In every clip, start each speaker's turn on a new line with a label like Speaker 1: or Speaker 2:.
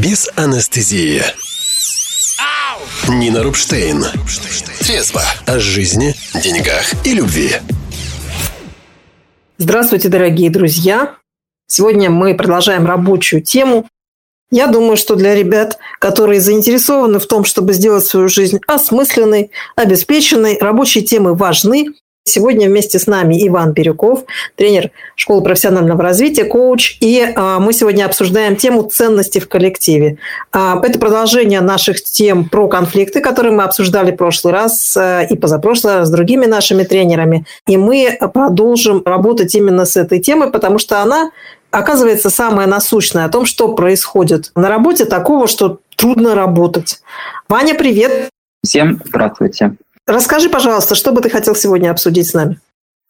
Speaker 1: без анестезии. Нина Рубштейн. Трезво о жизни, деньгах и любви.
Speaker 2: Здравствуйте, дорогие друзья! Сегодня мы продолжаем рабочую тему. Я думаю, что для ребят, которые заинтересованы в том, чтобы сделать свою жизнь осмысленной, обеспеченной, рабочие темы важны. Сегодня вместе с нами Иван Бирюков, тренер школы профессионального развития, коуч. И а, мы сегодня обсуждаем тему ценности в коллективе. А, это продолжение наших тем про конфликты, которые мы обсуждали в прошлый раз а, и позапрошлый раз с другими нашими тренерами. И мы продолжим работать именно с этой темой, потому что она оказывается самая насущная о том, что происходит на работе такого, что трудно работать. Ваня, привет!
Speaker 3: Всем здравствуйте.
Speaker 2: Расскажи, пожалуйста, что бы ты хотел сегодня обсудить с нами?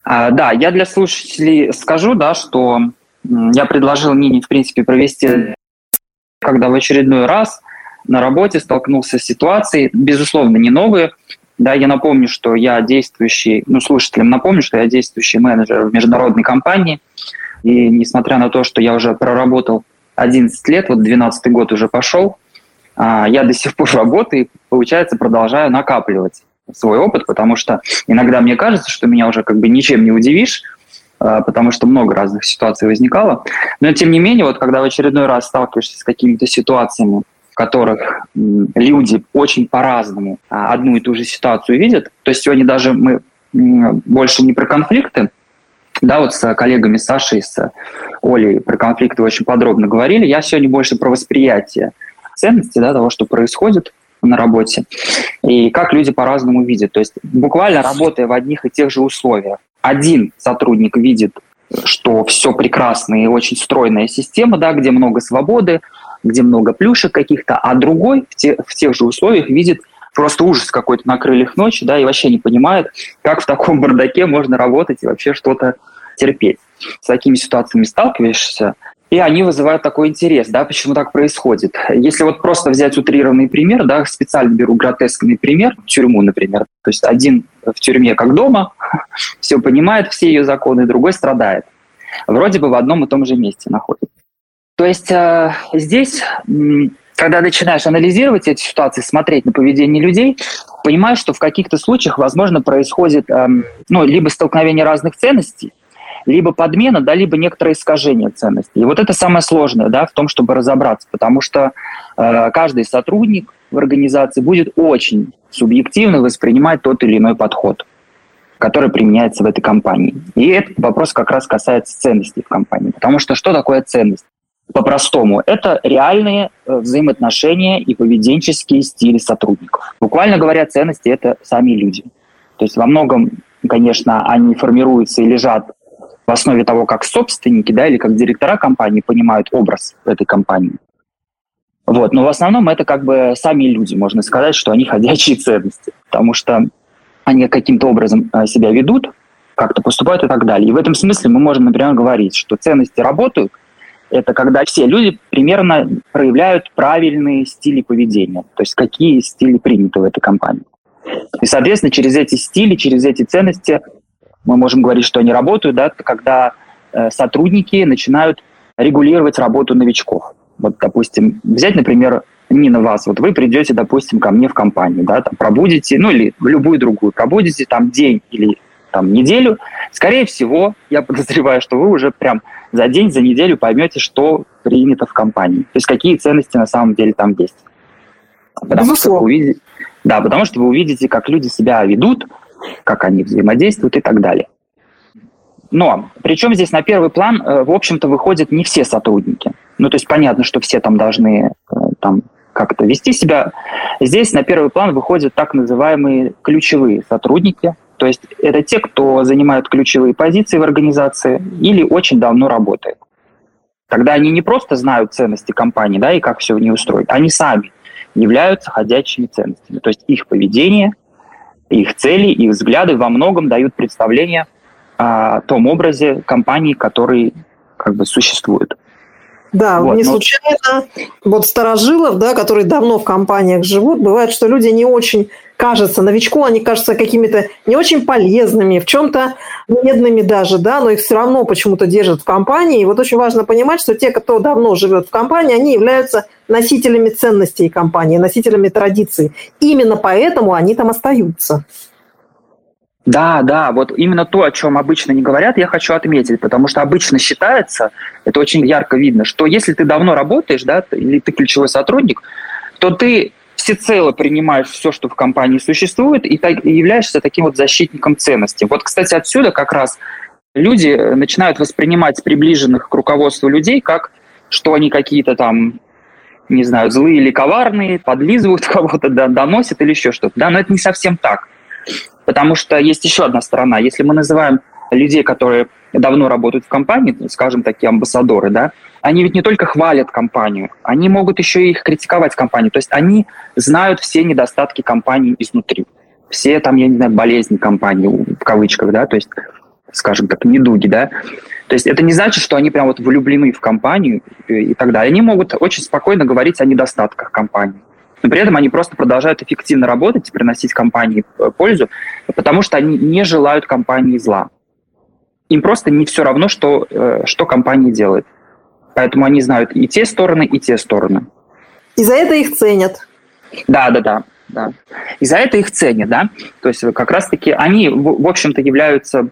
Speaker 3: А, да, я для слушателей скажу, да, что я предложил Нине, в принципе, провести, когда в очередной раз на работе столкнулся с ситуацией, безусловно, не новые. Да, я напомню, что я действующий, ну, слушателям напомню, что я действующий менеджер в международной компании. И несмотря на то, что я уже проработал 11 лет, вот 12 год уже пошел, а, я до сих пор работаю и, получается, продолжаю накапливать свой опыт, потому что иногда мне кажется, что меня уже как бы ничем не удивишь, а, потому что много разных ситуаций возникало. Но тем не менее, вот когда в очередной раз сталкиваешься с какими-то ситуациями, в которых люди очень по-разному а, одну и ту же ситуацию видят, то есть сегодня даже мы больше не про конфликты, да, вот с коллегами Сашей, с Олей про конфликты очень подробно говорили. Я сегодня больше про восприятие ценности, да, того, что происходит на работе, и как люди по-разному видят. То есть буквально работая в одних и тех же условиях, один сотрудник видит, что все прекрасно и очень стройная система, да, где много свободы, где много плюшек каких-то, а другой в, те, в тех же условиях видит просто ужас какой-то на крыльях ночи, да, и вообще не понимает, как в таком бардаке можно работать и вообще что-то терпеть. С такими ситуациями сталкиваешься, и они вызывают такой интерес, да, почему так происходит. Если вот просто взять утрированный пример, да, специально беру гротескный пример, тюрьму, например, то есть один в тюрьме как дома, все понимает, все ее законы, другой страдает. Вроде бы в одном и том же месте находится. То есть э, здесь, когда начинаешь анализировать эти ситуации, смотреть на поведение людей, понимаешь, что в каких-то случаях, возможно, происходит э, ну, либо столкновение разных ценностей, либо подмена, да, либо некоторое искажение ценностей. И вот это самое сложное, да, в том, чтобы разобраться, потому что э, каждый сотрудник в организации будет очень субъективно воспринимать тот или иной подход, который применяется в этой компании. И этот вопрос как раз касается ценностей в компании, потому что что такое ценность? По-простому, это реальные э, взаимоотношения и поведенческие стили сотрудников. Буквально говоря, ценности – это сами люди. То есть во многом, конечно, они формируются и лежат в основе того, как собственники, да, или как директора компании понимают образ этой компании. Вот. Но в основном это как бы сами люди, можно сказать, что они ходячие ценности, потому что они каким-то образом э, себя ведут, как-то поступают и так далее. И в этом смысле мы можем, например, говорить, что ценности работают, это когда все люди примерно проявляют правильные стили поведения, то есть какие стили приняты в этой компании. И, соответственно, через эти стили, через эти ценности мы можем говорить, что они работают, да, когда э, сотрудники начинают регулировать работу новичков. Вот, допустим, взять, например, Нина вас, вот вы придете, допустим, ко мне в компанию, да, там пробудете, ну или в любую другую, пробудете там день или там неделю, скорее всего, я подозреваю, что вы уже прям за день, за неделю поймете, что принято в компании, то есть какие ценности на самом деле там есть. Потому что вы увидите, да, потому что вы увидите, как люди себя ведут, как они взаимодействуют и так далее. Но причем здесь на первый план, э, в общем-то, выходят не все сотрудники. Ну, то есть понятно, что все там должны э, там как-то вести себя. Здесь на первый план выходят так называемые ключевые сотрудники. То есть это те, кто занимают ключевые позиции в организации или очень давно работает. Тогда они не просто знают ценности компании, да, и как все в ней устроить, они сами являются ходячими ценностями. То есть их поведение, их цели, их взгляды во многом дают представление о том образе компании, который как бы существует.
Speaker 2: Да, вот, не но... случайно. Вот старожилов, да, которые давно в компаниях живут, бывает, что люди не очень кажутся, новичку они кажутся какими-то не очень полезными, в чем-то медными даже, да, но их все равно почему-то держат в компании. И вот очень важно понимать, что те, кто давно живет в компании, они являются носителями ценностей компании, носителями традиций. Именно поэтому они там остаются.
Speaker 3: Да, да, вот именно то, о чем обычно не говорят, я хочу отметить, потому что обычно считается, это очень ярко видно, что если ты давно работаешь, да, или ты ключевой сотрудник, то ты всецело принимаешь все, что в компании существует, и, так, являешься таким вот защитником ценностей. Вот, кстати, отсюда как раз люди начинают воспринимать приближенных к руководству людей как, что они какие-то там, не знаю, злые или коварные, подлизывают кого-то, да, доносят или еще что-то. Да, но это не совсем так. Потому что есть еще одна сторона. Если мы называем людей, которые давно работают в компании, скажем, такие амбассадоры, да, они ведь не только хвалят компанию, они могут еще и критиковать компанию. То есть они знают все недостатки компании изнутри. Все там, я не знаю, болезни компании, в кавычках, да, то есть, скажем так, недуги, да. То есть это не значит, что они прям вот влюблены в компанию и так далее. Они могут очень спокойно говорить о недостатках компании но при этом они просто продолжают эффективно работать приносить компании э, пользу, потому что они не желают компании зла. Им просто не все равно, что, э, что компания делает. Поэтому они знают и те стороны, и те стороны.
Speaker 2: И за это их ценят.
Speaker 3: Да, да, да. да. И за это их ценят, да. То есть как раз-таки они, в, общем-то, являются,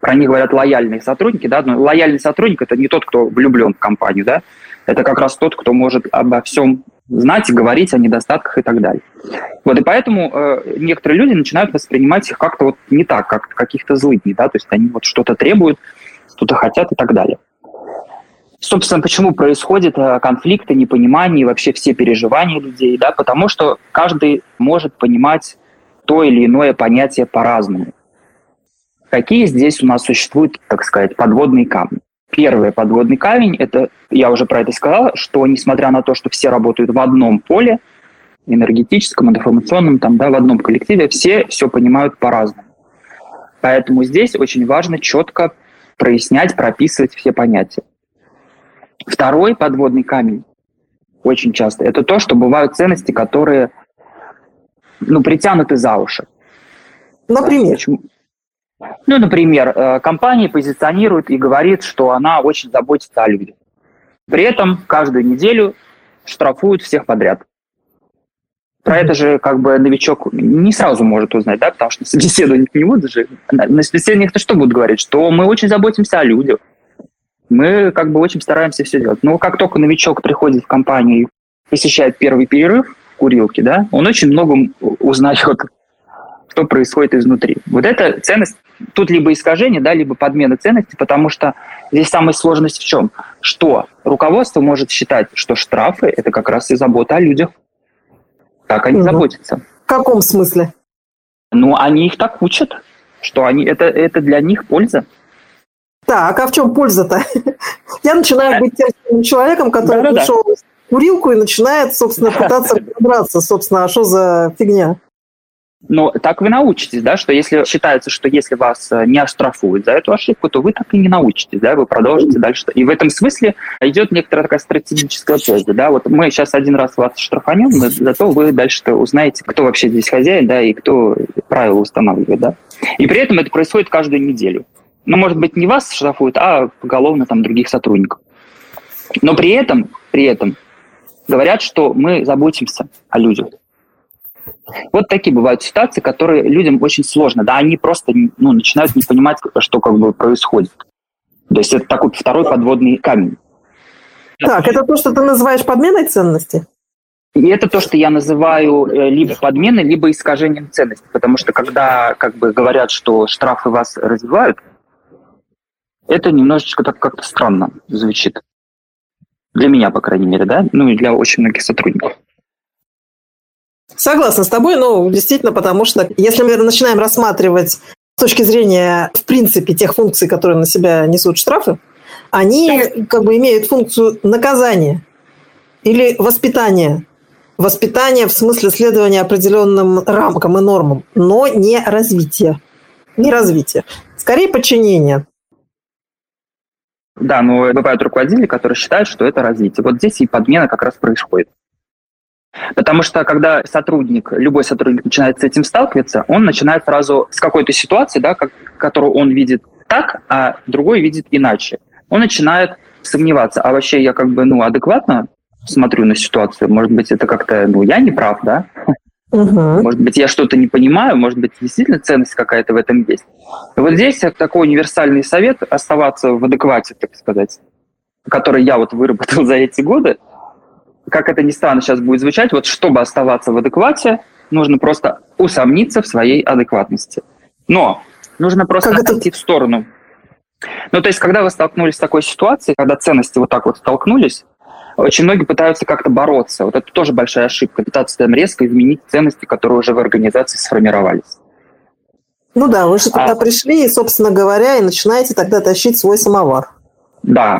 Speaker 3: про них говорят, лояльные сотрудники, да, но лояльный сотрудник – это не тот, кто влюблен в компанию, да, это как раз тот, кто может обо всем знать и говорить о недостатках и так далее. Вот, и поэтому э, некоторые люди начинают воспринимать их как-то вот не так, как каких-то злыдней, да, то есть они вот что-то требуют, что-то хотят и так далее. Собственно, почему происходят э, конфликты, непонимание и вообще все переживания людей, да, потому что каждый может понимать то или иное понятие по-разному. Какие здесь у нас существуют, так сказать, подводные камни? Первый подводный камень, это, я уже про это сказал, что несмотря на то, что все работают в одном поле, энергетическом, информационном, там, да, в одном коллективе, все все понимают по-разному. Поэтому здесь очень важно четко прояснять, прописывать все понятия. Второй подводный камень очень часто это то, что бывают ценности, которые ну, притянуты за уши.
Speaker 2: Например? Почему?
Speaker 3: Ну, например, э, компания позиционирует и говорит, что она очень заботится о людях. При этом каждую неделю штрафуют всех подряд. Про это же как бы новичок не сразу может узнать, да, потому что на собеседованиях не будут же. На собеседованиях-то что будут говорить? Что мы очень заботимся о людях. Мы как бы очень стараемся все делать. Но как только новичок приходит в компанию и посещает первый перерыв в курилке, да, он очень много узнает что происходит изнутри. Вот эта ценность, тут либо искажение, да, либо подмена ценности, потому что здесь самая сложность в чем? Что руководство может считать, что штрафы – это как раз и забота о людях. Так они угу. заботятся.
Speaker 2: В каком смысле?
Speaker 3: Ну, они их так учат, что они, это, это для них польза.
Speaker 2: Так, а в чем польза-то? Я начинаю быть тем человеком, который да, пришел да. в курилку и начинает, собственно, пытаться разобраться, собственно, а что за фигня?
Speaker 3: Но так вы научитесь, да, что если считается, что если вас э, не оштрафуют за эту ошибку, то вы так и не научитесь, да, вы продолжите дальше. И в этом смысле идет некоторая такая стратегическая польза, да, вот мы сейчас один раз вас штрафанем, но зато вы дальше узнаете, кто вообще здесь хозяин, да, и кто правила устанавливает, да. И при этом это происходит каждую неделю. Ну, может быть, не вас штрафуют, а поголовно там других сотрудников. Но при этом, при этом говорят, что мы заботимся о людях. Вот такие бывают ситуации, которые людям очень сложно. Да, они просто ну, начинают не понимать, что как бы происходит. То есть это такой второй подводный камень.
Speaker 2: Так, это то, что ты называешь подменой ценности?
Speaker 3: И это то, что я называю э, либо подменой, либо искажением ценности. Потому что когда как бы говорят, что штрафы вас развивают, это немножечко так как-то странно звучит. Для меня, по крайней мере, да? Ну и для очень многих сотрудников.
Speaker 2: Согласна с тобой, но действительно, потому что если мы начинаем рассматривать с точки зрения, в принципе, тех функций, которые на себя несут штрафы, они как бы имеют функцию наказания или воспитания. Воспитание в смысле следования определенным рамкам и нормам, но не развития. Не развития. Скорее подчинение.
Speaker 3: Да, но бывают руководители, которые считают, что это развитие. Вот здесь и подмена как раз происходит. Потому что когда сотрудник, любой сотрудник начинает с этим сталкиваться, он начинает сразу с какой-то ситуации, да, как, которую он видит так, а другой видит иначе. Он начинает сомневаться, а вообще я как бы ну, адекватно смотрю на ситуацию. Может быть, это как-то, ну, я не прав, да? Угу. Может быть, я что-то не понимаю, может быть, действительно ценность какая-то в этом есть. И вот здесь такой универсальный совет оставаться в адеквате, так сказать, который я вот выработал за эти годы. Как это ни странно сейчас будет звучать, вот чтобы оставаться в адеквате, нужно просто усомниться в своей адекватности. Но нужно просто как отойти это... в сторону. Ну, то есть, когда вы столкнулись с такой ситуацией, когда ценности вот так вот столкнулись, очень многие пытаются как-то бороться. Вот это тоже большая ошибка, пытаться там резко изменить ценности, которые уже в организации сформировались.
Speaker 2: Ну да, вы же тогда а, пришли и, собственно говоря, и начинаете тогда тащить свой самовар.
Speaker 3: Да.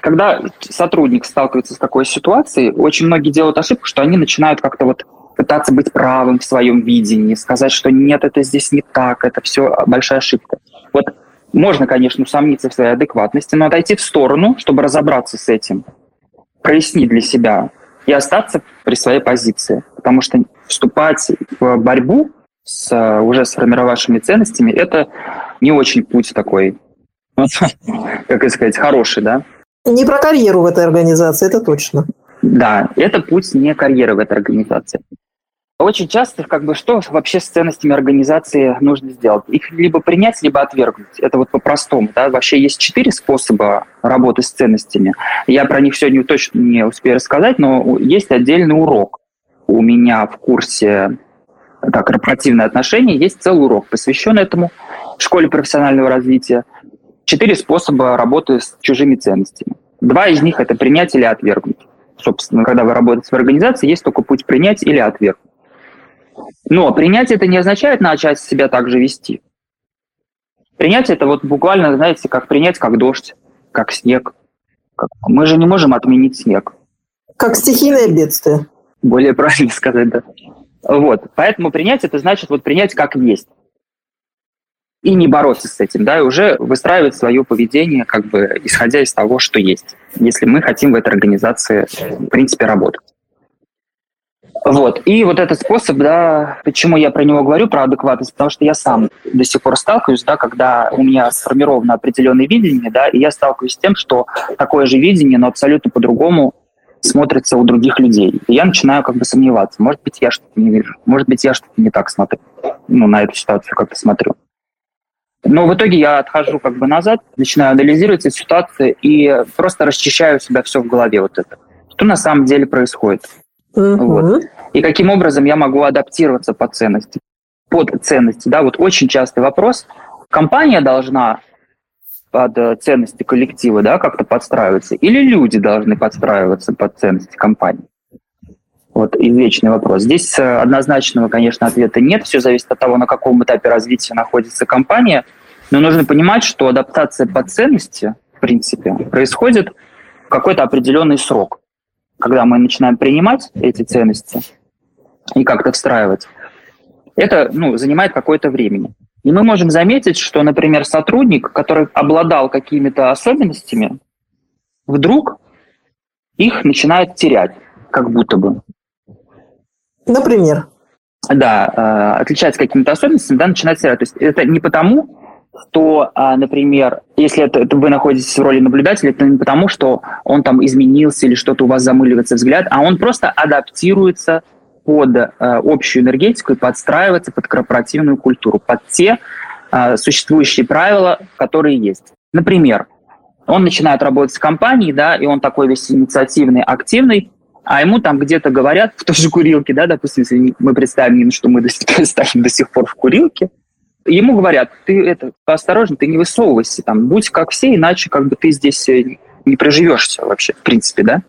Speaker 3: Когда сотрудник сталкивается с такой ситуацией, очень многие делают ошибку, что они начинают как-то вот пытаться быть правым в своем видении, сказать, что нет, это здесь не так, это все большая ошибка. Вот можно, конечно, усомниться в своей адекватности, но отойти в сторону, чтобы разобраться с этим прояснить для себя и остаться при своей позиции. Потому что вступать в борьбу с уже сформировавшими ценностями – это не очень путь такой, как сказать, хороший, да?
Speaker 2: Не про карьеру в этой организации, это точно.
Speaker 3: Да, это путь не карьеры в этой организации. Очень часто, как бы, что вообще с ценностями организации нужно сделать? Их либо принять, либо отвергнуть. Это вот по-простому. Да? Вообще есть четыре способа работы с ценностями. Я про них сегодня точно не успею рассказать, но есть отдельный урок. У меня в курсе так, корпоративные отношения есть целый урок, посвященный этому в школе профессионального развития. Четыре способа работы с чужими ценностями. Два из них – это принять или отвергнуть. Собственно, когда вы работаете в организации, есть только путь принять или отвергнуть. Но принять это не означает начать себя так же вести. Принять это вот буквально, знаете, как принять как дождь, как снег. Мы же не можем отменить снег.
Speaker 2: Как стихийное бедствие.
Speaker 3: Более правильно сказать, да. Вот. Поэтому принять это значит вот принять как есть. И не бороться с этим, да, и уже выстраивать свое поведение, как бы исходя из того, что есть, если мы хотим в этой организации, в принципе, работать. Вот. И вот этот способ, да, почему я про него говорю, про адекватность, потому что я сам до сих пор сталкиваюсь, да, когда у меня сформировано определенное видение, да, и я сталкиваюсь с тем, что такое же видение, но абсолютно по-другому смотрится у других людей. И я начинаю как бы сомневаться. Может быть, я что-то не вижу. Может быть, я что-то не так смотрю. Ну, на эту ситуацию как-то смотрю. Но в итоге я отхожу как бы назад, начинаю анализировать эту ситуацию и просто расчищаю себя все в голове вот это. Что на самом деле происходит. Угу. Вот. И каким образом я могу адаптироваться по ценности, под ценности. Да, вот очень частый вопрос. Компания должна под э, ценности коллектива да, как-то подстраиваться, или люди должны подстраиваться под ценности компании? Вот извечный вопрос. Здесь э, однозначного, конечно, ответа нет. Все зависит от того, на каком этапе развития находится компания. Но нужно понимать, что адаптация под ценности, в принципе, происходит в какой-то определенный срок когда мы начинаем принимать эти ценности и как-то встраивать, это ну, занимает какое-то время. И мы можем заметить, что, например, сотрудник, который обладал какими-то особенностями, вдруг их начинает терять, как будто бы.
Speaker 2: Например?
Speaker 3: Да, э, отличается какими-то особенностями, да, начинает терять. То есть это не потому, что, а, например, если это, это вы находитесь в роли наблюдателя, это не потому, что он там изменился или что-то у вас замыливается взгляд, а он просто адаптируется под э, общую энергетику и подстраивается под корпоративную культуру, под те э, существующие правила, которые есть. Например, он начинает работать с компанией, да, и он такой весь инициативный, активный, а ему там где-то говорят в той же курилке, да, допустим, если мы представим, что мы представим до сих пор в курилке, ему говорят, ты это, осторожно, ты не высовывайся, там, будь как все, иначе как бы ты здесь э, не проживешься вообще, в принципе, да?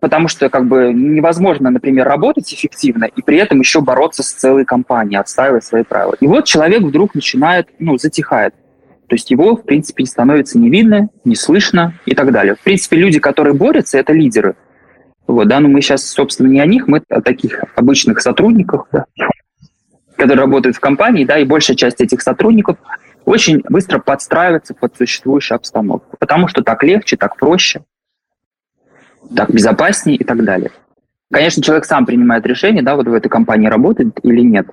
Speaker 3: Потому что как бы невозможно, например, работать эффективно и при этом еще бороться с целой компанией, отстаивать свои правила. И вот человек вдруг начинает, ну, затихает. То есть его, в принципе, становится не видно, не слышно и так далее. В принципе, люди, которые борются, это лидеры. Вот, да, но мы сейчас, собственно, не о них, мы о таких обычных сотрудниках, да, которые работают в компании, да, и большая часть этих сотрудников очень быстро подстраиваться под существующую обстановку, потому что так легче, так проще, так безопаснее и так далее. Конечно, человек сам принимает решение, да, вот в этой компании работать или нет.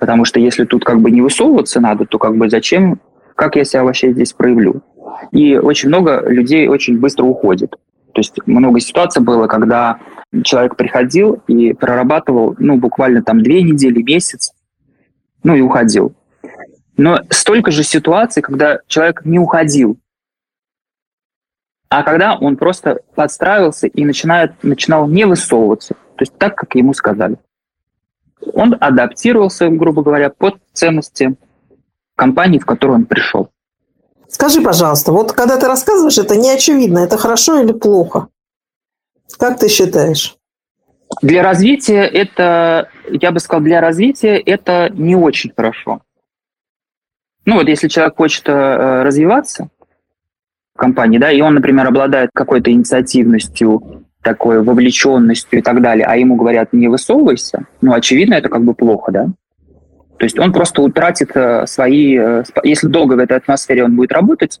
Speaker 3: Потому что если тут как бы не высовываться надо, то как бы зачем, как я себя вообще здесь проявлю? И очень много людей очень быстро уходит. То есть много ситуаций было, когда человек приходил и прорабатывал, ну, буквально там две недели, месяц, ну, и уходил. Но столько же ситуаций, когда человек не уходил, а когда он просто подстраивался и начинает, начинал не высовываться, то есть так, как ему сказали. Он адаптировался, грубо говоря, под ценности компании, в которую он пришел.
Speaker 2: Скажи, пожалуйста, вот когда ты рассказываешь, это не очевидно, это хорошо или плохо? Как ты считаешь?
Speaker 3: Для развития это, я бы сказал, для развития это не очень хорошо. Ну вот если человек хочет э, развиваться, компании, да, и он, например, обладает какой-то инициативностью, такой вовлеченностью и так далее, а ему говорят, не высовывайся, ну, очевидно, это как бы плохо, да. То есть он просто утратит э, свои... Э, если долго в этой атмосфере он будет работать,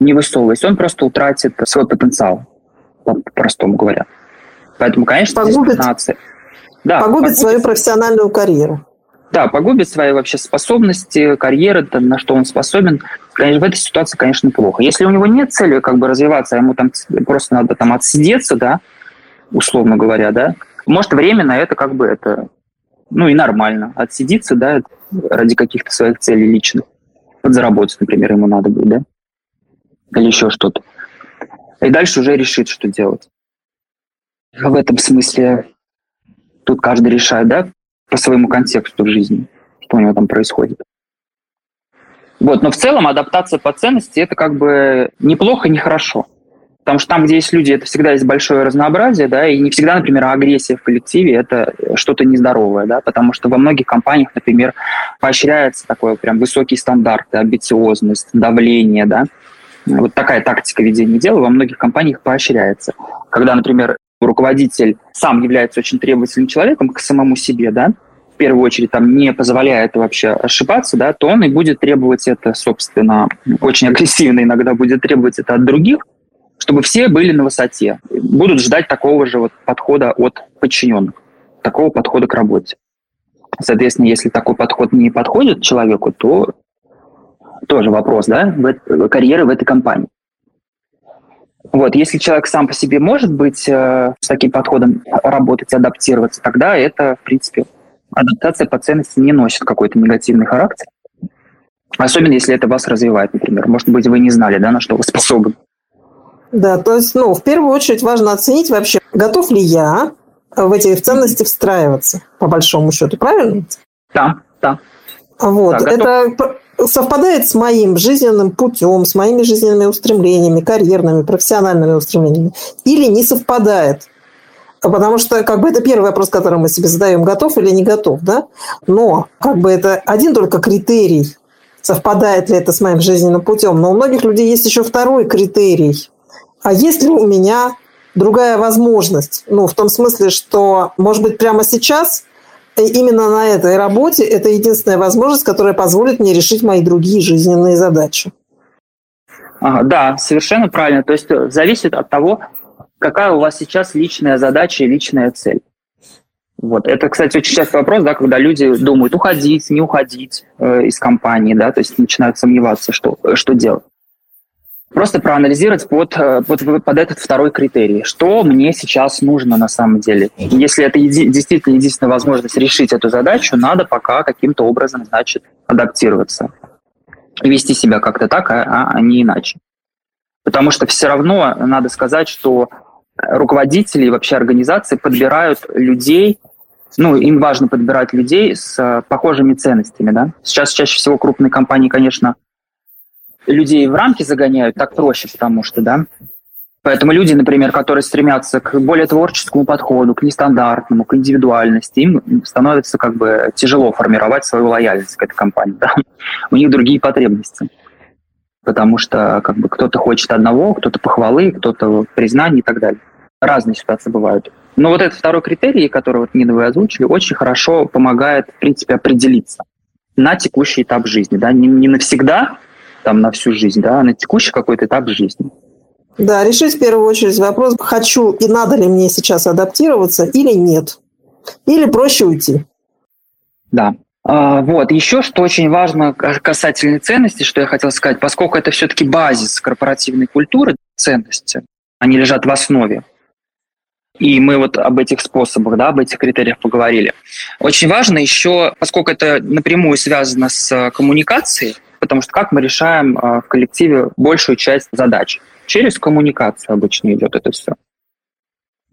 Speaker 3: не высовываясь, он просто утратит свой потенциал, по-простому говоря. Поэтому, конечно,
Speaker 2: погубит, да, погубит, погубит свою профессиональную карьеру.
Speaker 3: Да, погубит свои вообще способности, карьеры, там, на что он способен. Конечно, в этой ситуации, конечно, плохо. Если у него нет цели как бы развиваться, а ему там просто надо там отсидеться, да, условно говоря, да, может, временно это как бы это, ну и нормально. Отсидеться, да, ради каких-то своих целей личных. Подзаработать, например, ему надо будет, да, или еще что-то. И дальше уже решит, что делать. В этом смысле тут каждый решает, да, по своему контексту в жизни, что у него там происходит. Вот, но в целом адаптация по ценности это как бы неплохо, не хорошо. Потому что там, где есть люди, это всегда есть большое разнообразие, да, и не всегда, например, агрессия в коллективе – это что-то нездоровое, да, потому что во многих компаниях, например, поощряется такой прям высокий стандарт, амбициозность, давление, да, вот такая тактика ведения дела во многих компаниях поощряется. Когда, например, руководитель сам является очень требовательным человеком к самому себе, да, в первую очередь там не позволяет вообще ошибаться, да, то он и будет требовать это, собственно, очень агрессивно иногда будет требовать это от других, чтобы все были на высоте, будут ждать такого же вот подхода от подчиненных, такого подхода к работе. Соответственно, если такой подход не подходит человеку, то тоже вопрос, да, карьеры в этой компании. Вот, если человек сам по себе может быть э, с таким подходом работать, адаптироваться, тогда это, в принципе, адаптация по ценности не носит какой-то негативный характер. Особенно, если это вас развивает, например. Может быть, вы не знали, да, на что вы способны.
Speaker 2: Да, то есть, ну, в первую очередь важно оценить вообще, готов ли я в эти ценности встраиваться, по большому счету, правильно?
Speaker 3: Да, да.
Speaker 2: Вот, да, это совпадает с моим жизненным путем, с моими жизненными устремлениями, карьерными, профессиональными устремлениями, или не совпадает. Потому что как бы это первый вопрос, который мы себе задаем, готов или не готов, да? Но как бы это один только критерий, совпадает ли это с моим жизненным путем. Но у многих людей есть еще второй критерий. А есть ли у меня другая возможность? Ну, в том смысле, что, может быть, прямо сейчас именно на этой работе это единственная возможность, которая позволит мне решить мои другие жизненные задачи.
Speaker 3: Ага, да, совершенно правильно. То есть э, зависит от того, какая у вас сейчас личная задача и личная цель. Вот. Это, кстати, очень частый вопрос, да, когда люди думают, уходить, не уходить э, из компании, да, то есть начинают сомневаться, что, что делать просто проанализировать под, э, под, под этот второй критерий. Что мне сейчас нужно на самом деле? Если это еди, действительно единственная возможность решить эту задачу, надо пока каким-то образом, значит, адаптироваться. Вести себя как-то так, а, а не иначе. Потому что все равно надо сказать, что руководители и вообще организации подбирают людей, ну, им важно подбирать людей с э, похожими ценностями, да. Сейчас чаще всего крупные компании, конечно, людей в рамки загоняют, так проще, потому что, да. Поэтому люди, например, которые стремятся к более творческому подходу, к нестандартному, к индивидуальности, им становится как бы тяжело формировать свою лояльность к этой компании. Да? У них другие потребности. Потому что как бы кто-то хочет одного, кто-то похвалы, кто-то признания и так далее. Разные ситуации бывают. Но вот этот второй критерий, который вот Нина вы озвучили, очень хорошо помогает, в принципе, определиться на текущий этап жизни, да, не, не навсегда, там, на всю жизнь, да, на текущий какой-то этап жизни.
Speaker 2: Да, решить в первую очередь вопрос, хочу и надо ли мне сейчас адаптироваться или нет. Или проще уйти.
Speaker 3: Да. А, вот. Еще что очень важно касательно ценностей, что я хотел сказать, поскольку это все-таки базис корпоративной культуры, ценности, они лежат в основе. И мы вот об этих способах, да, об этих критериях поговорили. Очень важно еще, поскольку это напрямую связано с коммуникацией, потому что как мы решаем а, в коллективе большую часть задач? Через коммуникацию обычно идет это все.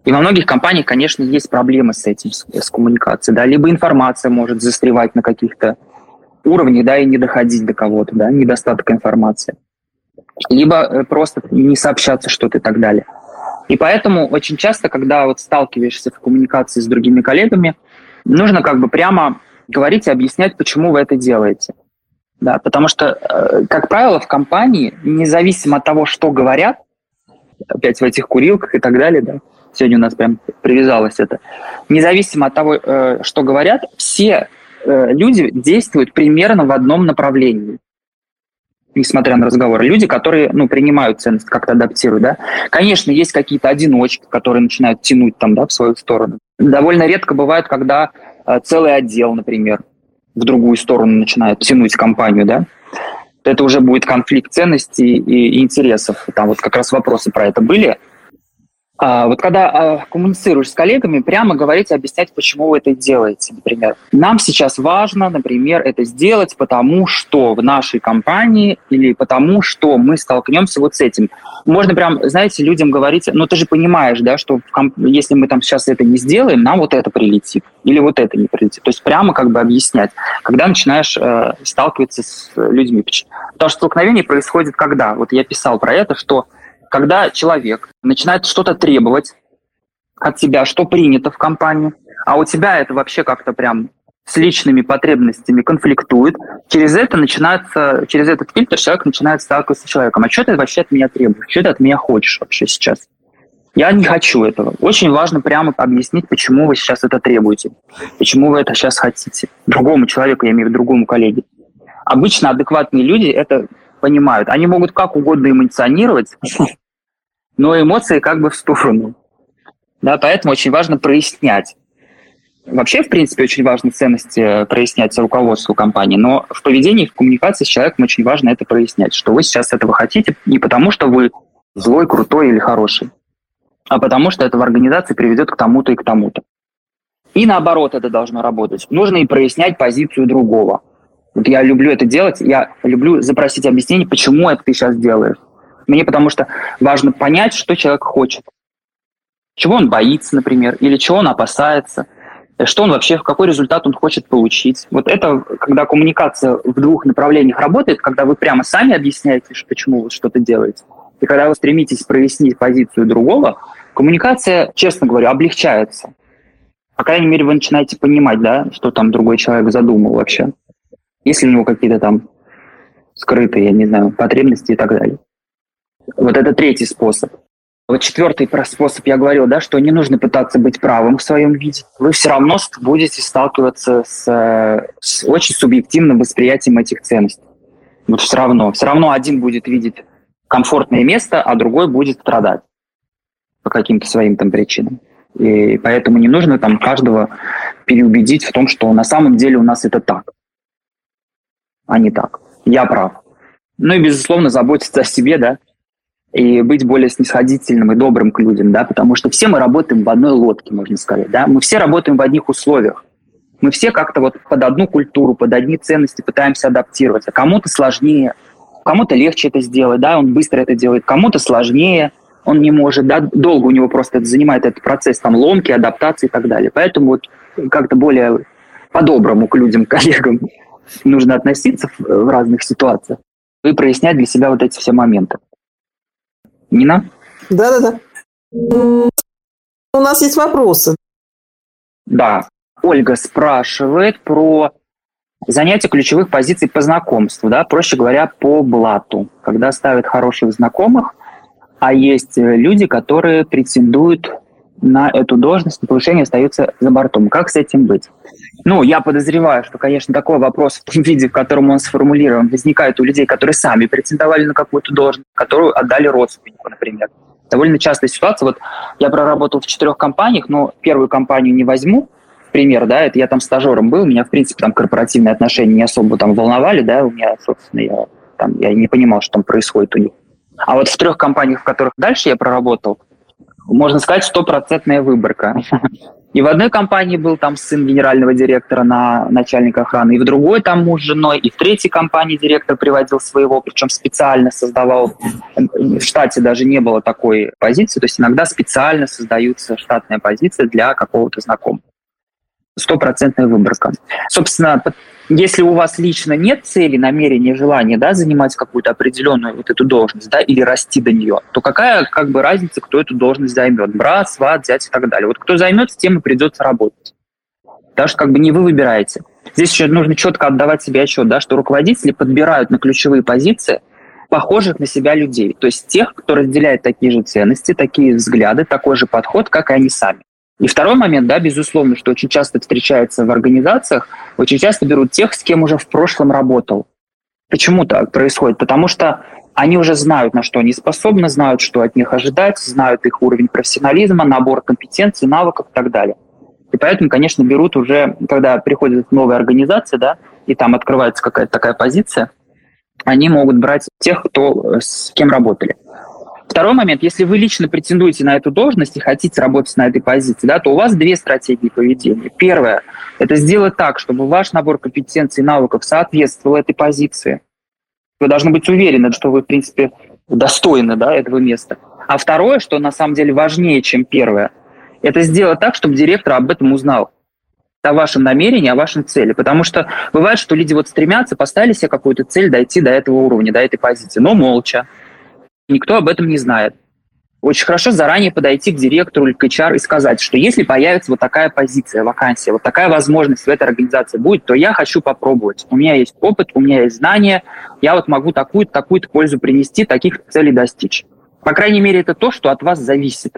Speaker 3: И во многих компаниях, конечно, есть проблемы с этим, с, коммуникацией. Да? Либо информация может застревать на каких-то уровнях, да, и не доходить до кого-то, да, недостаток информации. Либо э, просто не сообщаться что-то и так далее. И поэтому очень часто, когда вот сталкиваешься в коммуникации с другими коллегами, нужно как бы прямо говорить и объяснять, почему вы это делаете. Да, потому что, э, как правило, в компании, независимо от того, что говорят, опять в этих курилках и так далее, да, сегодня у нас прям привязалось это, независимо от того, э, что говорят, все э, люди действуют примерно в одном направлении несмотря на разговор, люди, которые ну, принимают ценность, как-то адаптируют. Да? Конечно, есть какие-то одиночки, которые начинают тянуть там, да, в свою сторону. Довольно редко бывает, когда целый отдел, например, в другую сторону начинает тянуть компанию, да, это уже будет конфликт ценностей и интересов. Там вот как раз вопросы про это были. А, вот когда а, коммуницируешь с коллегами, прямо говорить и объяснять, почему вы это делаете, например. Нам сейчас важно, например, это сделать, потому что в нашей компании или потому что мы столкнемся вот с этим. Можно прям, знаете, людям говорить, ну ты же понимаешь, да, что если мы там сейчас это не сделаем, нам вот это прилетит или вот это не прилетит. То есть прямо как бы объяснять, когда начинаешь э, сталкиваться с людьми. Потому что столкновение происходит когда? Вот я писал про это, что когда человек начинает что-то требовать от тебя, что принято в компании, а у тебя это вообще как-то прям с личными потребностями конфликтует, через это начинается, через этот фильтр человек начинает сталкиваться с человеком. А что ты вообще от меня требуешь? Что ты от меня хочешь вообще сейчас? Я не хочу этого. Очень важно прямо объяснить, почему вы сейчас это требуете, почему вы это сейчас хотите. Другому человеку, я имею в виду другому коллеге. Обычно адекватные люди это понимают. Они могут как угодно эмоционировать, но эмоции как бы в сторону. Да, поэтому очень важно прояснять. Вообще, в принципе, очень важно ценности э, прояснять руководству компании, но в поведении, в коммуникации с человеком очень важно это прояснять, что вы сейчас этого хотите не потому, что вы злой, крутой или хороший, а потому что это в организации приведет к тому-то и к тому-то. И наоборот это должно работать. Нужно и прояснять позицию другого. Вот я люблю это делать, я люблю запросить объяснение, почему это ты сейчас делаешь. Мне потому что важно понять, что человек хочет. Чего он боится, например, или чего он опасается, что он вообще, какой результат он хочет получить. Вот это, когда коммуникация в двух направлениях работает, когда вы прямо сами объясняете, почему вы что-то делаете, и когда вы стремитесь прояснить позицию другого, коммуникация, честно говоря, облегчается. По крайней мере, вы начинаете понимать, да, что там другой человек задумал вообще. Если у него какие-то там скрытые, я не знаю, потребности и так далее. Вот это третий способ. Вот четвертый способ, я говорил, да, что не нужно пытаться быть правым в своем виде. Вы все равно будете сталкиваться с, с очень субъективным восприятием этих ценностей. Вот все равно. Все равно один будет видеть комфортное место, а другой будет страдать по каким-то своим там причинам. И поэтому не нужно там каждого переубедить в том, что на самом деле у нас это так, а не так. Я прав. Ну и, безусловно, заботиться о себе, да, и быть более снисходительным и добрым к людям, да, потому что все мы работаем в одной лодке, можно сказать, да, мы все работаем в одних условиях. Мы все как-то вот под одну культуру, под одни ценности пытаемся адаптироваться. Кому-то сложнее, кому-то легче это сделать, да, он быстро это делает, кому-то сложнее, он не может, да, долго у него просто это занимает этот процесс там ломки, адаптации и так далее. Поэтому вот как-то более по-доброму к людям, коллегам нужно относиться в разных ситуациях и прояснять для себя вот эти все моменты. Нина?
Speaker 2: Да-да-да. У нас есть вопросы.
Speaker 3: Да. Ольга спрашивает про занятие ключевых позиций по знакомству, да, проще говоря, по блату, когда ставят хороших знакомых, а есть люди, которые претендуют на эту должность, на повышение остаются за бортом. Как с этим быть? Ну, я подозреваю, что, конечно, такой вопрос в том виде, в котором он сформулирован, возникает у людей, которые сами претендовали на какую-то должность, которую отдали родственнику, например. Довольно частая ситуация. Вот я проработал в четырех компаниях, но первую компанию не возьму, пример, да, это я там стажером был, меня, в принципе, там корпоративные отношения не особо там волновали, да, у меня, собственно, я, там, я не понимал, что там происходит у них. А вот в трех компаниях, в которых дальше я проработал, можно сказать, стопроцентная выборка. И в одной компании был там сын генерального директора на начальника охраны, и в другой там муж с женой, и в третьей компании директор приводил своего, причем специально создавал, в штате даже не было такой позиции, то есть иногда специально создаются штатная позиция для какого-то знакомого стопроцентная выборка. Собственно, если у вас лично нет цели, намерения, желания да, занимать какую-то определенную вот эту должность да, или расти до нее, то какая как бы разница, кто эту должность займет? Брат, сват, зять и так далее. Вот кто займет, с тем и придется работать. Потому что как бы не вы выбираете. Здесь еще нужно четко отдавать себе отчет, да, что руководители подбирают на ключевые позиции похожих на себя людей. То есть тех, кто разделяет такие же ценности, такие взгляды, такой же подход, как и они сами. И второй момент, да, безусловно, что очень часто встречается в организациях, очень часто берут тех, с кем уже в прошлом работал. Почему так происходит? Потому что они уже знают, на что они способны, знают, что от них ожидать, знают их уровень профессионализма, набор компетенций, навыков и так далее. И поэтому, конечно, берут уже, когда приходит новая организация, да, и там открывается какая-то такая позиция, они могут брать тех, кто с кем работали. Второй момент, если вы лично претендуете на эту должность и хотите работать на этой позиции, да, то у вас две стратегии поведения. Первое – это сделать так, чтобы ваш набор компетенций и навыков соответствовал этой позиции. Вы должны быть уверены, что вы, в принципе, достойны да, этого места. А второе, что на самом деле важнее, чем первое, это сделать так, чтобы директор об этом узнал о вашем намерении, о вашем цели. Потому что бывает, что люди вот стремятся, поставили себе какую-то цель дойти до этого уровня, до этой позиции, но молча, никто об этом не знает. Очень хорошо заранее подойти к директору или к HR и сказать, что если появится вот такая позиция, вакансия, вот такая возможность в этой организации будет, то я хочу попробовать. У меня есть опыт, у меня есть знания, я вот могу такую-то, такую-то пользу принести, таких целей достичь. По крайней мере, это то, что от вас зависит.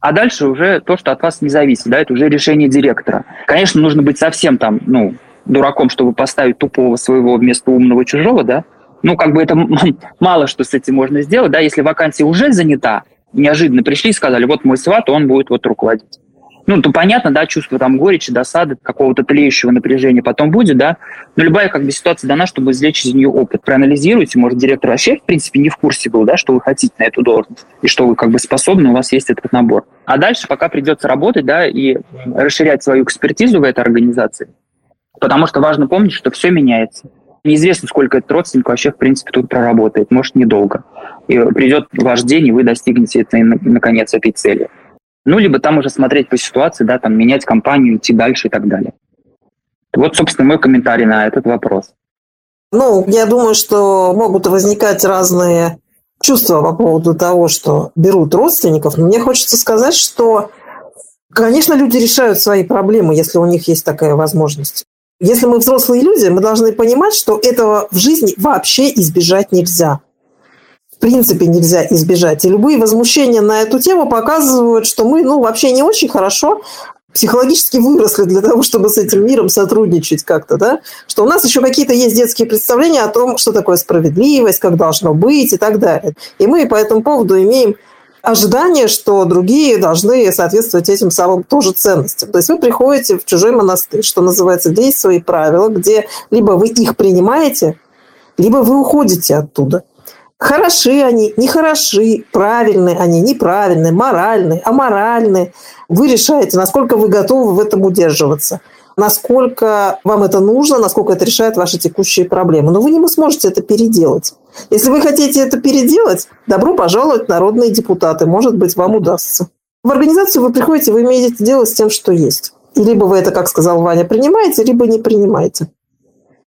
Speaker 3: А дальше уже то, что от вас не зависит, да, это уже решение директора. Конечно, нужно быть совсем там, ну, дураком, чтобы поставить тупого своего вместо умного чужого, да, ну, как бы это мало что с этим можно сделать, да, если вакансия уже занята, неожиданно пришли и сказали, вот мой сват, он будет вот руководить. Ну, то понятно, да, чувство там горечи, досады, какого-то тлеющего напряжения потом будет, да, но любая как бы ситуация дана, чтобы извлечь из нее опыт. Проанализируйте, может, директор вообще, в принципе, не в курсе был, да, что вы хотите на эту должность, и что вы как бы способны, у вас есть этот набор. А дальше пока придется работать, да, и расширять свою экспертизу в этой организации, потому что важно помнить, что все меняется. Неизвестно, сколько этот родственник вообще, в принципе, тут проработает. Может, недолго. И придет ваш день, и вы достигнете это, наконец, этой цели. Ну, либо там уже смотреть по ситуации, да, там менять компанию, идти дальше и так далее. Вот, собственно, мой комментарий на этот вопрос.
Speaker 2: Ну, я думаю, что могут возникать разные чувства по поводу того, что берут родственников. Но мне хочется сказать, что, конечно, люди решают свои проблемы, если у них есть такая возможность. Если мы взрослые люди, мы должны понимать, что этого в жизни вообще избежать нельзя. В принципе, нельзя избежать. И любые возмущения на эту тему показывают, что мы ну, вообще не очень хорошо психологически выросли для того, чтобы с этим миром сотрудничать как-то, да, что у нас еще какие-то есть детские представления о том, что такое справедливость, как должно быть и так далее. И мы по этому поводу имеем ожидание, что другие должны соответствовать этим самым тоже ценностям. То есть вы приходите в чужой монастырь, что называется, где есть свои правила, где либо вы их принимаете, либо вы уходите оттуда. Хороши они, нехороши, правильные они, неправильные, моральные, аморальные. Вы решаете, насколько вы готовы в этом удерживаться насколько вам это нужно, насколько это решает ваши текущие проблемы. Но вы не сможете это переделать. Если вы хотите это переделать, добро пожаловать, народные депутаты. Может быть, вам удастся. В организацию вы приходите, вы имеете дело с тем, что есть. И либо вы это, как сказал Ваня, принимаете, либо не принимаете.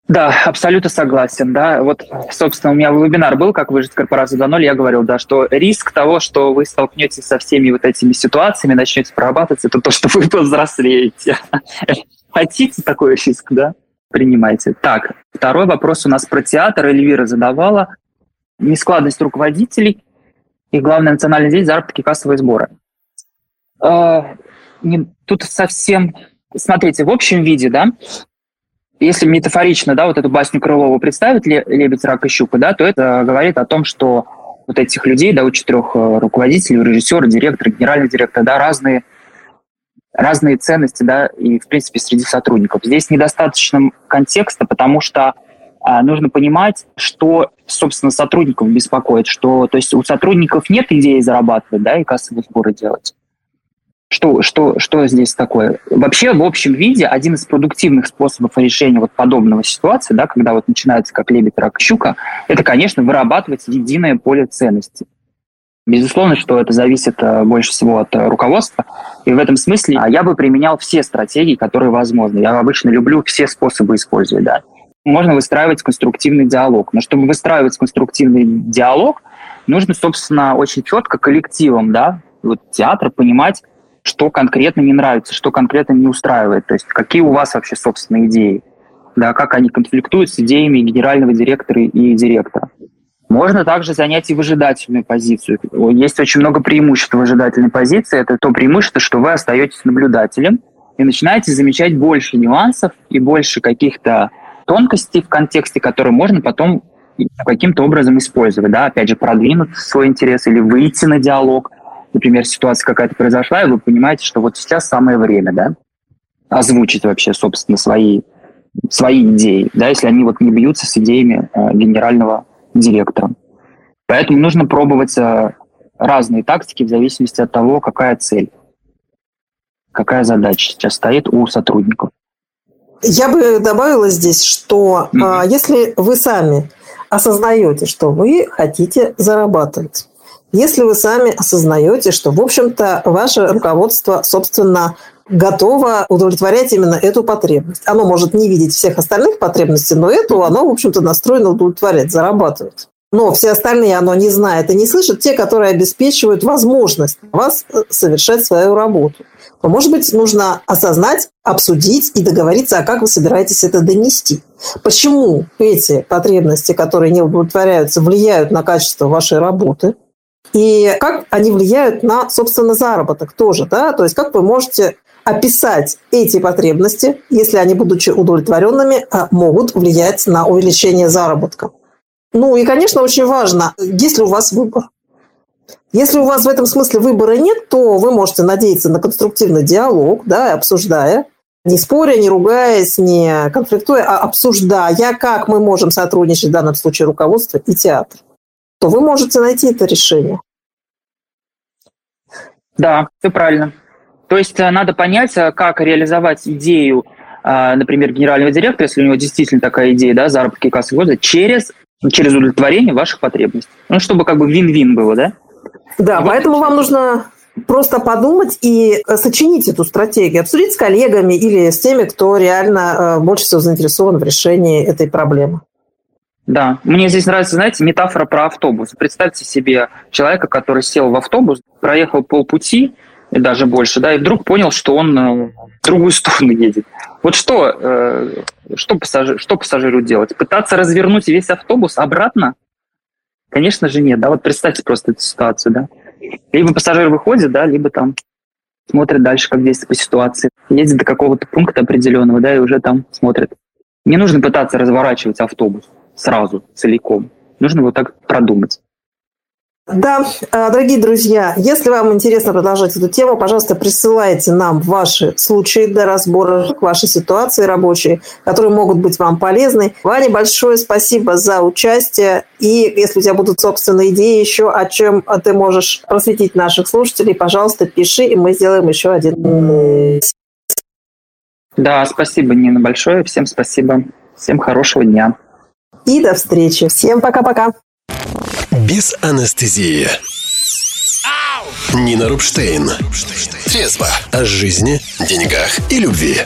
Speaker 3: Да, абсолютно согласен. Да, вот, собственно, у меня вебинар был, как выжить корпорацию до ноль. Я говорил, да, что риск того, что вы столкнетесь со всеми вот этими ситуациями, начнете прорабатывать, это то, что вы повзрослеете. Хотите такой риск, да? Принимайте. Так, второй вопрос у нас про театр. Эльвира задавала. Нескладность руководителей и, главное, национальная деятельность, заработки, кассовые сборы. не, тут совсем... Смотрите, в общем виде, да, если метафорично, да, вот эту басню Крылова представить, «Лебедь, рак и щука», да, то это говорит о том, что вот этих людей, да, у четырех э, руководителей, режиссера, директора, генерального директора, да, разные, разные ценности, да, и, в принципе, среди сотрудников. Здесь недостаточно контекста, потому что а, нужно понимать, что, собственно, сотрудников беспокоит, что, то есть у сотрудников нет идеи зарабатывать, да, и кассовые сборы делать. Что, что, что здесь такое? Вообще, в общем виде, один из продуктивных способов решения вот подобного ситуации, да, когда вот начинается как лебедь, рак, щука, это, конечно, вырабатывать единое поле ценностей. Безусловно, что это зависит э, больше всего от э, руководства. И в этом смысле а, я бы применял все стратегии, которые возможны. Я обычно люблю все способы использовать. Да. Можно выстраивать конструктивный диалог. Но чтобы выстраивать конструктивный диалог, нужно, собственно, очень четко коллективом да, вот театра понимать, что конкретно не нравится, что конкретно не устраивает, то есть какие у вас вообще собственные идеи, да, как они конфликтуют с идеями генерального директора и директора. Можно также занять и выжидательную позицию. Есть очень много преимуществ выжидательной позиции. Это то преимущество, что вы остаетесь наблюдателем и начинаете замечать больше нюансов и больше каких-то тонкостей в контексте, которые можно потом каким-то образом использовать. Да? Опять же, продвинуть свой интерес или выйти на диалог – например, ситуация какая-то произошла, и вы понимаете, что вот сейчас самое время, да, озвучить вообще, собственно, свои, свои идеи, да, если они вот не бьются с идеями э, генерального директора. Поэтому нужно пробовать э, разные тактики в зависимости от того, какая цель, какая задача сейчас стоит у сотрудников.
Speaker 2: Я бы добавила здесь, что mm-hmm. э, если вы сами осознаете, что вы хотите зарабатывать, если вы сами осознаете, что, в общем-то, ваше руководство, собственно, готово удовлетворять именно эту потребность. Оно может не видеть всех остальных потребностей, но эту оно, в общем-то, настроено удовлетворять, зарабатывать. Но все остальные оно не знает и не слышит, те, которые обеспечивают возможность вас э, совершать свою работу. То, может быть, нужно осознать, обсудить и договориться, а как вы собираетесь это донести. Почему эти потребности, которые не удовлетворяются, влияют на качество вашей работы – и как они влияют на, собственно, заработок тоже, да, то есть как вы можете описать эти потребности, если они, будучи удовлетворенными, а, могут влиять на увеличение заработка. Ну и, конечно, очень важно, есть ли у вас выбор. Если у вас в этом смысле выбора нет, то вы можете надеяться на конструктивный диалог, да, обсуждая, не споря, не ругаясь, не конфликтуя, а обсуждая, как мы можем сотрудничать в данном случае руководство и театр то вы можете найти это решение.
Speaker 3: Да, все правильно. То есть э, надо понять, э, как реализовать идею, э, например, генерального директора, если у него действительно такая идея, да, заработки кассы года, через, через удовлетворение ваших потребностей. Ну, чтобы как бы вин-вин было, да?
Speaker 2: Да, и поэтому вам нужно просто подумать и сочинить эту стратегию, обсудить с коллегами или с теми, кто реально больше всего заинтересован в решении этой проблемы.
Speaker 3: Да, мне здесь нравится, знаете, метафора про автобус. Представьте себе человека, который сел в автобус, проехал полпути, и даже больше, да, и вдруг понял, что он э, в другую сторону едет. Вот что, э, что, пассажир, что пассажиру делать? Пытаться развернуть весь автобус обратно? Конечно же нет, да, вот представьте просто эту ситуацию, да. Либо пассажир выходит, да, либо там смотрит дальше, как действовать по ситуации. Едет до какого-то пункта определенного, да, и уже там смотрит. Не нужно пытаться разворачивать автобус сразу, целиком. Нужно вот так продумать.
Speaker 2: Да, э, дорогие друзья, если вам интересно продолжать эту тему, пожалуйста, присылайте нам ваши случаи для разбора, ваши ситуации рабочие, которые могут быть вам полезны. Ваня, большое спасибо за участие. И если у тебя будут собственные идеи еще, о чем ты можешь просветить наших слушателей, пожалуйста, пиши, и мы сделаем еще один.
Speaker 3: Да, спасибо, Нина, большое. Всем спасибо. Всем хорошего дня.
Speaker 2: И до встречи. Всем пока-пока.
Speaker 1: Без анестезии. Нина Рубштейн. Трезво о жизни, деньгах и любви.